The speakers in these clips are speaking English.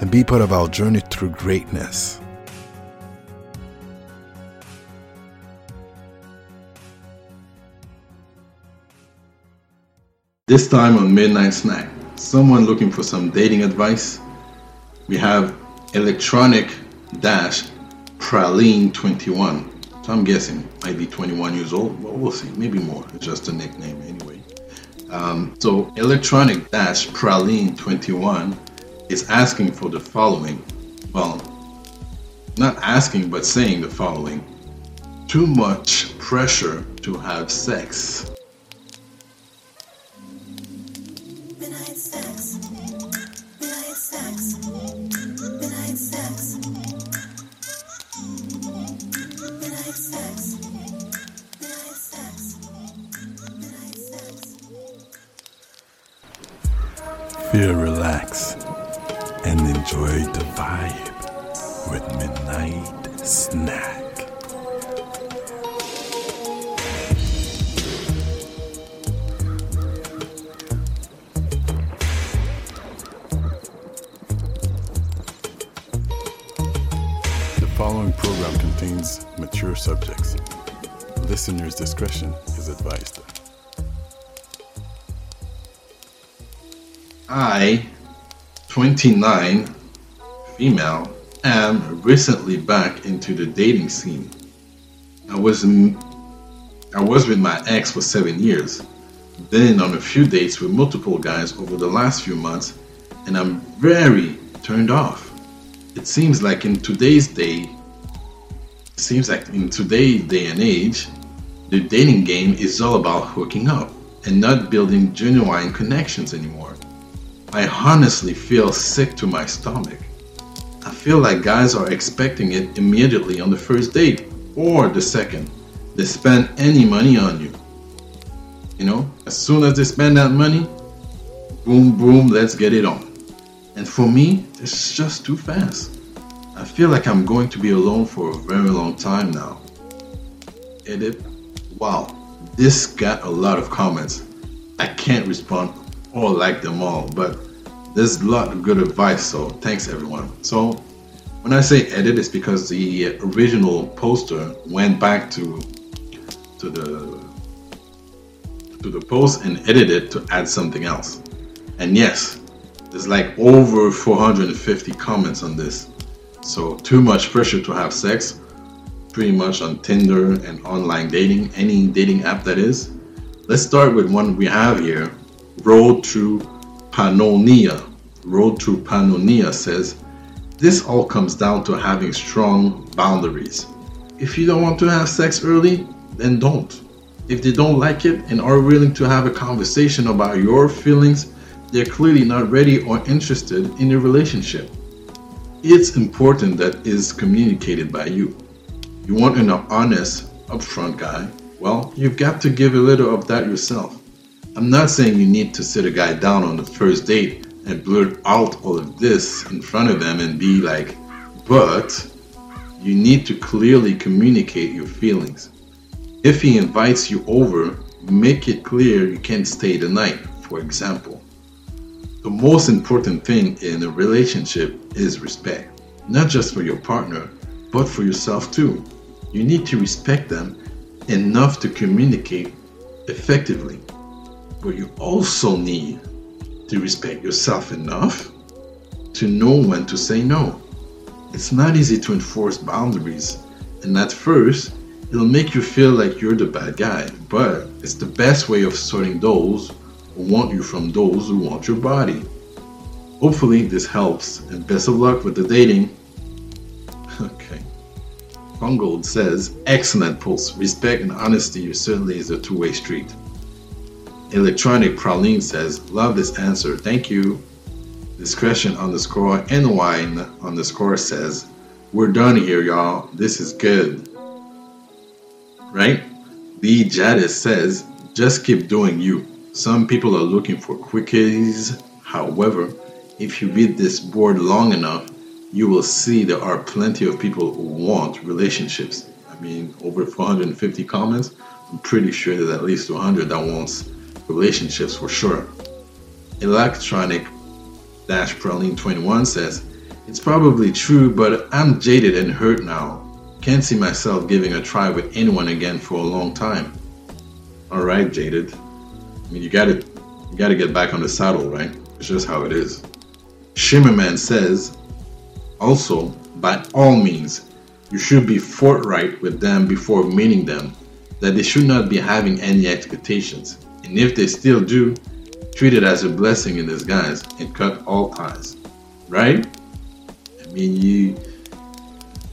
and be part of our journey through greatness. This time on Midnight Snack, someone looking for some dating advice. We have electronic dash praline 21. So I'm guessing might be 21 years old, but we'll see. Maybe more. It's just a nickname anyway. Um, so electronic dash praline 21 is asking for the following. Well, not asking, but saying the following. Too much pressure to have sex. Midnight sex. Midnight sex. Midnight sex. Midnight sex. Midnight sex. Midnight sex. Feel relaxed enjoy the vibe with Midnight Snack. The following program contains mature subjects. Listener's discretion is advised. I 29, female, am recently back into the dating scene. I was I was with my ex for seven years, then on a few dates with multiple guys over the last few months, and I'm very turned off. It seems like in today's day, seems like in today's day and age, the dating game is all about hooking up and not building genuine connections anymore. I honestly feel sick to my stomach. I feel like guys are expecting it immediately on the first date or the second. They spend any money on you. You know, as soon as they spend that money, boom, boom, let's get it on. And for me, it's just too fast. I feel like I'm going to be alone for a very long time now. Edit. Wow, this got a lot of comments. I can't respond or like them all, but there's a lot of good advice, so thanks everyone. So when I say edit, it's because the original poster went back to to the to the post and edited to add something else. And yes, there's like over 450 comments on this. So too much pressure to have sex, pretty much on Tinder and online dating, any dating app that is. Let's start with one we have here, Road to Pannonia. Road to Pannonia says, this all comes down to having strong boundaries. If you don't want to have sex early, then don't. If they don't like it and are willing to have a conversation about your feelings, they're clearly not ready or interested in a relationship. It's important that is communicated by you. You want an honest, upfront guy? Well, you've got to give a little of that yourself. I'm not saying you need to sit a guy down on the first date and blurt out all of this in front of them and be like, but you need to clearly communicate your feelings. If he invites you over, make it clear you can't stay the night, for example. The most important thing in a relationship is respect, not just for your partner, but for yourself too. You need to respect them enough to communicate effectively, but you also need to respect yourself enough to know when to say no. It's not easy to enforce boundaries, and at first, it'll make you feel like you're the bad guy, but it's the best way of sorting those who want you from those who want your body. Hopefully, this helps, and best of luck with the dating. Okay. Fungold says, excellent post. Respect and honesty certainly is a two way street. Electronic Praline says, love this answer. Thank you. Discretion underscore wine underscore says, We're done here, y'all. This is good. Right? The Jadis says, Just keep doing you. Some people are looking for quickies. However, if you read this board long enough, you will see there are plenty of people who want relationships. I mean, over 450 comments. I'm pretty sure there's at least 200 that wants relationships for sure. Electronic Dash Praline 21 says, It's probably true, but I'm jaded and hurt now. Can't see myself giving a try with anyone again for a long time. Alright, jaded. I mean you gotta you gotta get back on the saddle, right? It's just how it is. Shimmerman says, also, by all means, you should be forthright with them before meeting them, that they should not be having any expectations. And if they still do, treat it as a blessing in disguise and cut all ties. Right? I mean, you,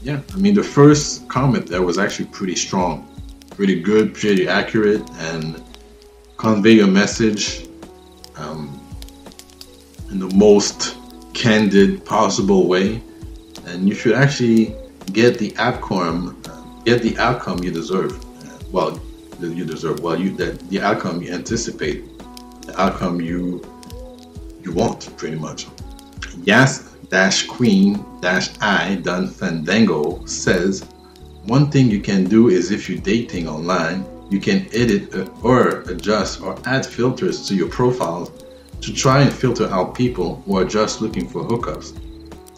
yeah, I mean, the first comment there was actually pretty strong, pretty good, pretty accurate, and convey your message um, in the most candid possible way. And you should actually get the outcome, get the outcome you deserve. Well, that you deserve. Well, you that the outcome you anticipate the outcome you you want pretty much. Yes dash queen dash I done Fandango says one thing you can do is if you're dating online, you can edit or adjust or add filters to your profile to try and filter out people who are just looking for hookups.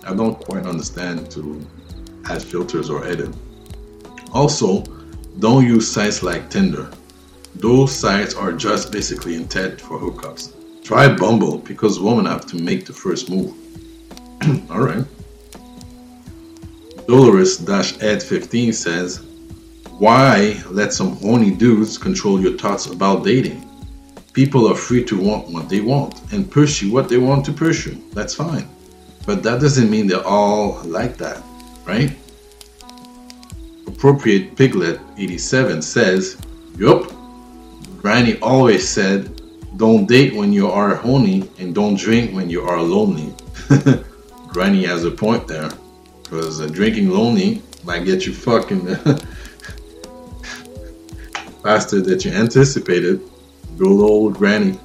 I don't quite understand to add filters or edit. Also, don't use sites like Tinder. Those sites are just basically intended for hookups. Try Bumble because women have to make the first move. Alright. Dolores-Ed15 says, Why let some horny dudes control your thoughts about dating? People are free to want what they want and pursue what they want to pursue. That's fine. But that doesn't mean they're all like that, right? Appropriate Piglet 87 says, Yup, Granny always said, don't date when you are horny and don't drink when you are lonely. Granny has a point there. Because uh, drinking lonely might get you fucking faster than you anticipated. Good old Granny.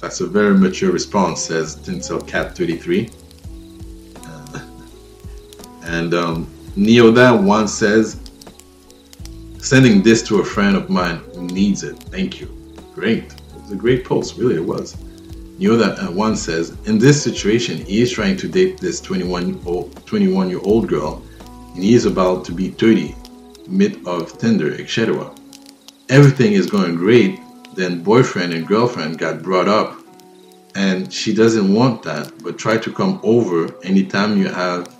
That's a very mature response, says Tinsel Cat 33. Uh, and um, Neodan one says, Sending this to a friend of mine who needs it. Thank you. Great. It was a great post, really, it was. That uh, one says, in this situation, he is trying to date this 21 old, 21 year old girl, and he is about to be 30, mid of Tinder, etc. Everything is going great, then boyfriend and girlfriend got brought up, and she doesn't want that, but try to come over anytime you have,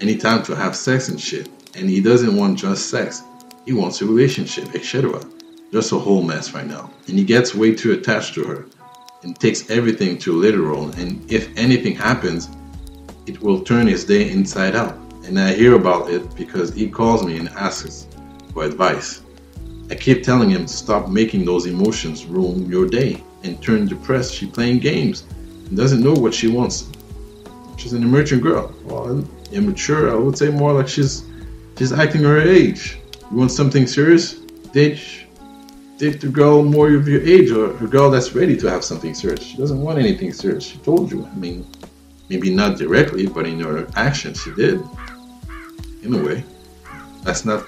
anytime to have sex and shit, and he doesn't want just sex. He wants a relationship, etc. Just a whole mess right now. And he gets way too attached to her and takes everything too literal. And if anything happens, it will turn his day inside out. And I hear about it because he calls me and asks for advice. I keep telling him to stop making those emotions ruin your day and turn depressed. She playing games and doesn't know what she wants. She's an immature girl. Well, immature, I would say more like she's she's acting her age. You want something serious? Date, date the girl more of your age or a girl that's ready to have something serious. She doesn't want anything serious. She told you. I mean, maybe not directly, but in her actions, she did. In a way, that's not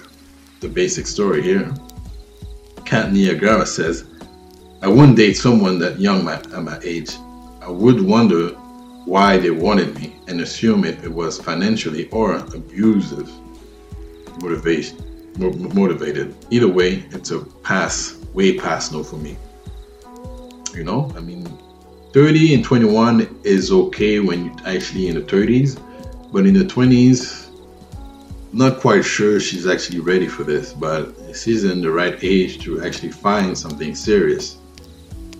the basic story here. Cat Niagara says, I wouldn't date someone that young at my age. I would wonder why they wanted me and assume it, it was financially or abusive motivation motivated. Either way, it's a pass, way past no for me. You know, I mean, 30 and 21 is okay when you're actually in the 30s, but in the 20s, not quite sure she's actually ready for this, but she's in the right age to actually find something serious.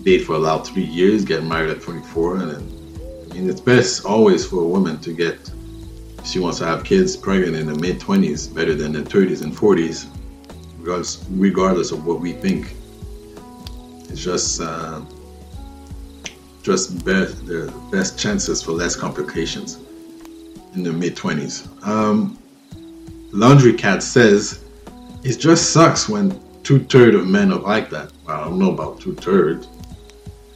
Date for about three years, get married at 24, and then, It's best always for a woman to get she wants to have kids pregnant in the mid 20s better than the 30s and 40s regardless, regardless of what we think it's just uh, just best the best chances for less complications in the mid 20s. Um, Laundry Cat says it just sucks when two thirds of men are like that. Well, I don't know about two thirds.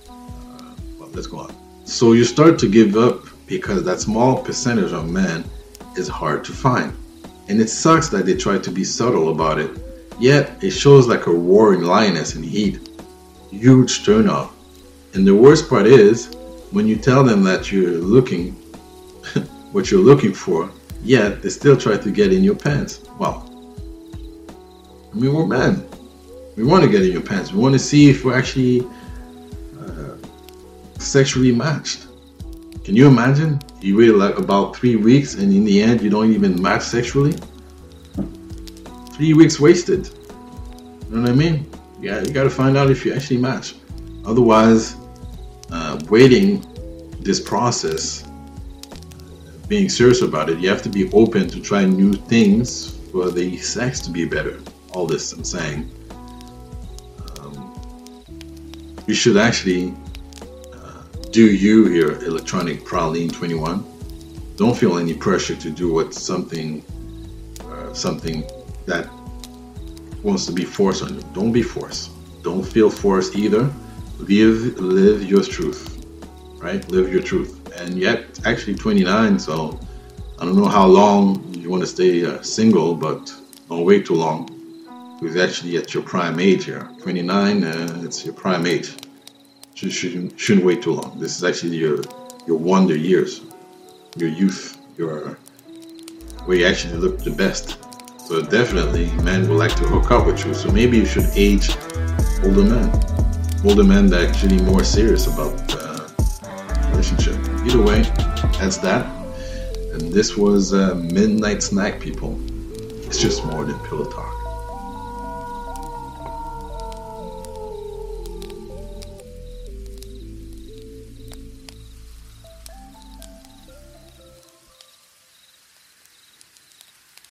Uh, but let's go on. So you start to give up because that small percentage of men is hard to find. And it sucks that they try to be subtle about it. Yet it shows like a roaring lioness in heat. Huge turnoff. And the worst part is when you tell them that you're looking what you're looking for, yet they still try to get in your pants. Well, I mean, we're men. We want to get in your pants. We want to see if we're actually sexually matched. Can you imagine? You wait like about three weeks, and in the end, you don't even match sexually. Three weeks wasted. You know what I mean? Yeah, you got to find out if you actually match. Otherwise, uh, waiting this process, being serious about it, you have to be open to try new things for the sex to be better. All this I'm saying. Um, you should actually do you here, Electronic Praline 21. Don't feel any pressure to do what something, uh, something that wants to be forced on you. Don't be forced. Don't feel forced either. Live, live your truth, right? Live your truth. And yet, actually 29, so I don't know how long you want to stay uh, single, but don't wait too long. Because actually at your prime age here, 29, uh, it's your prime age you shouldn't, shouldn't wait too long. This is actually your your wonder years, your youth, your where you actually look the best. So definitely, men would like to hook up with you. So maybe you should age older men, older men that are actually more serious about uh, relationship. Either way, that's that. And this was uh, midnight snack, people. It's just more than pillow talk.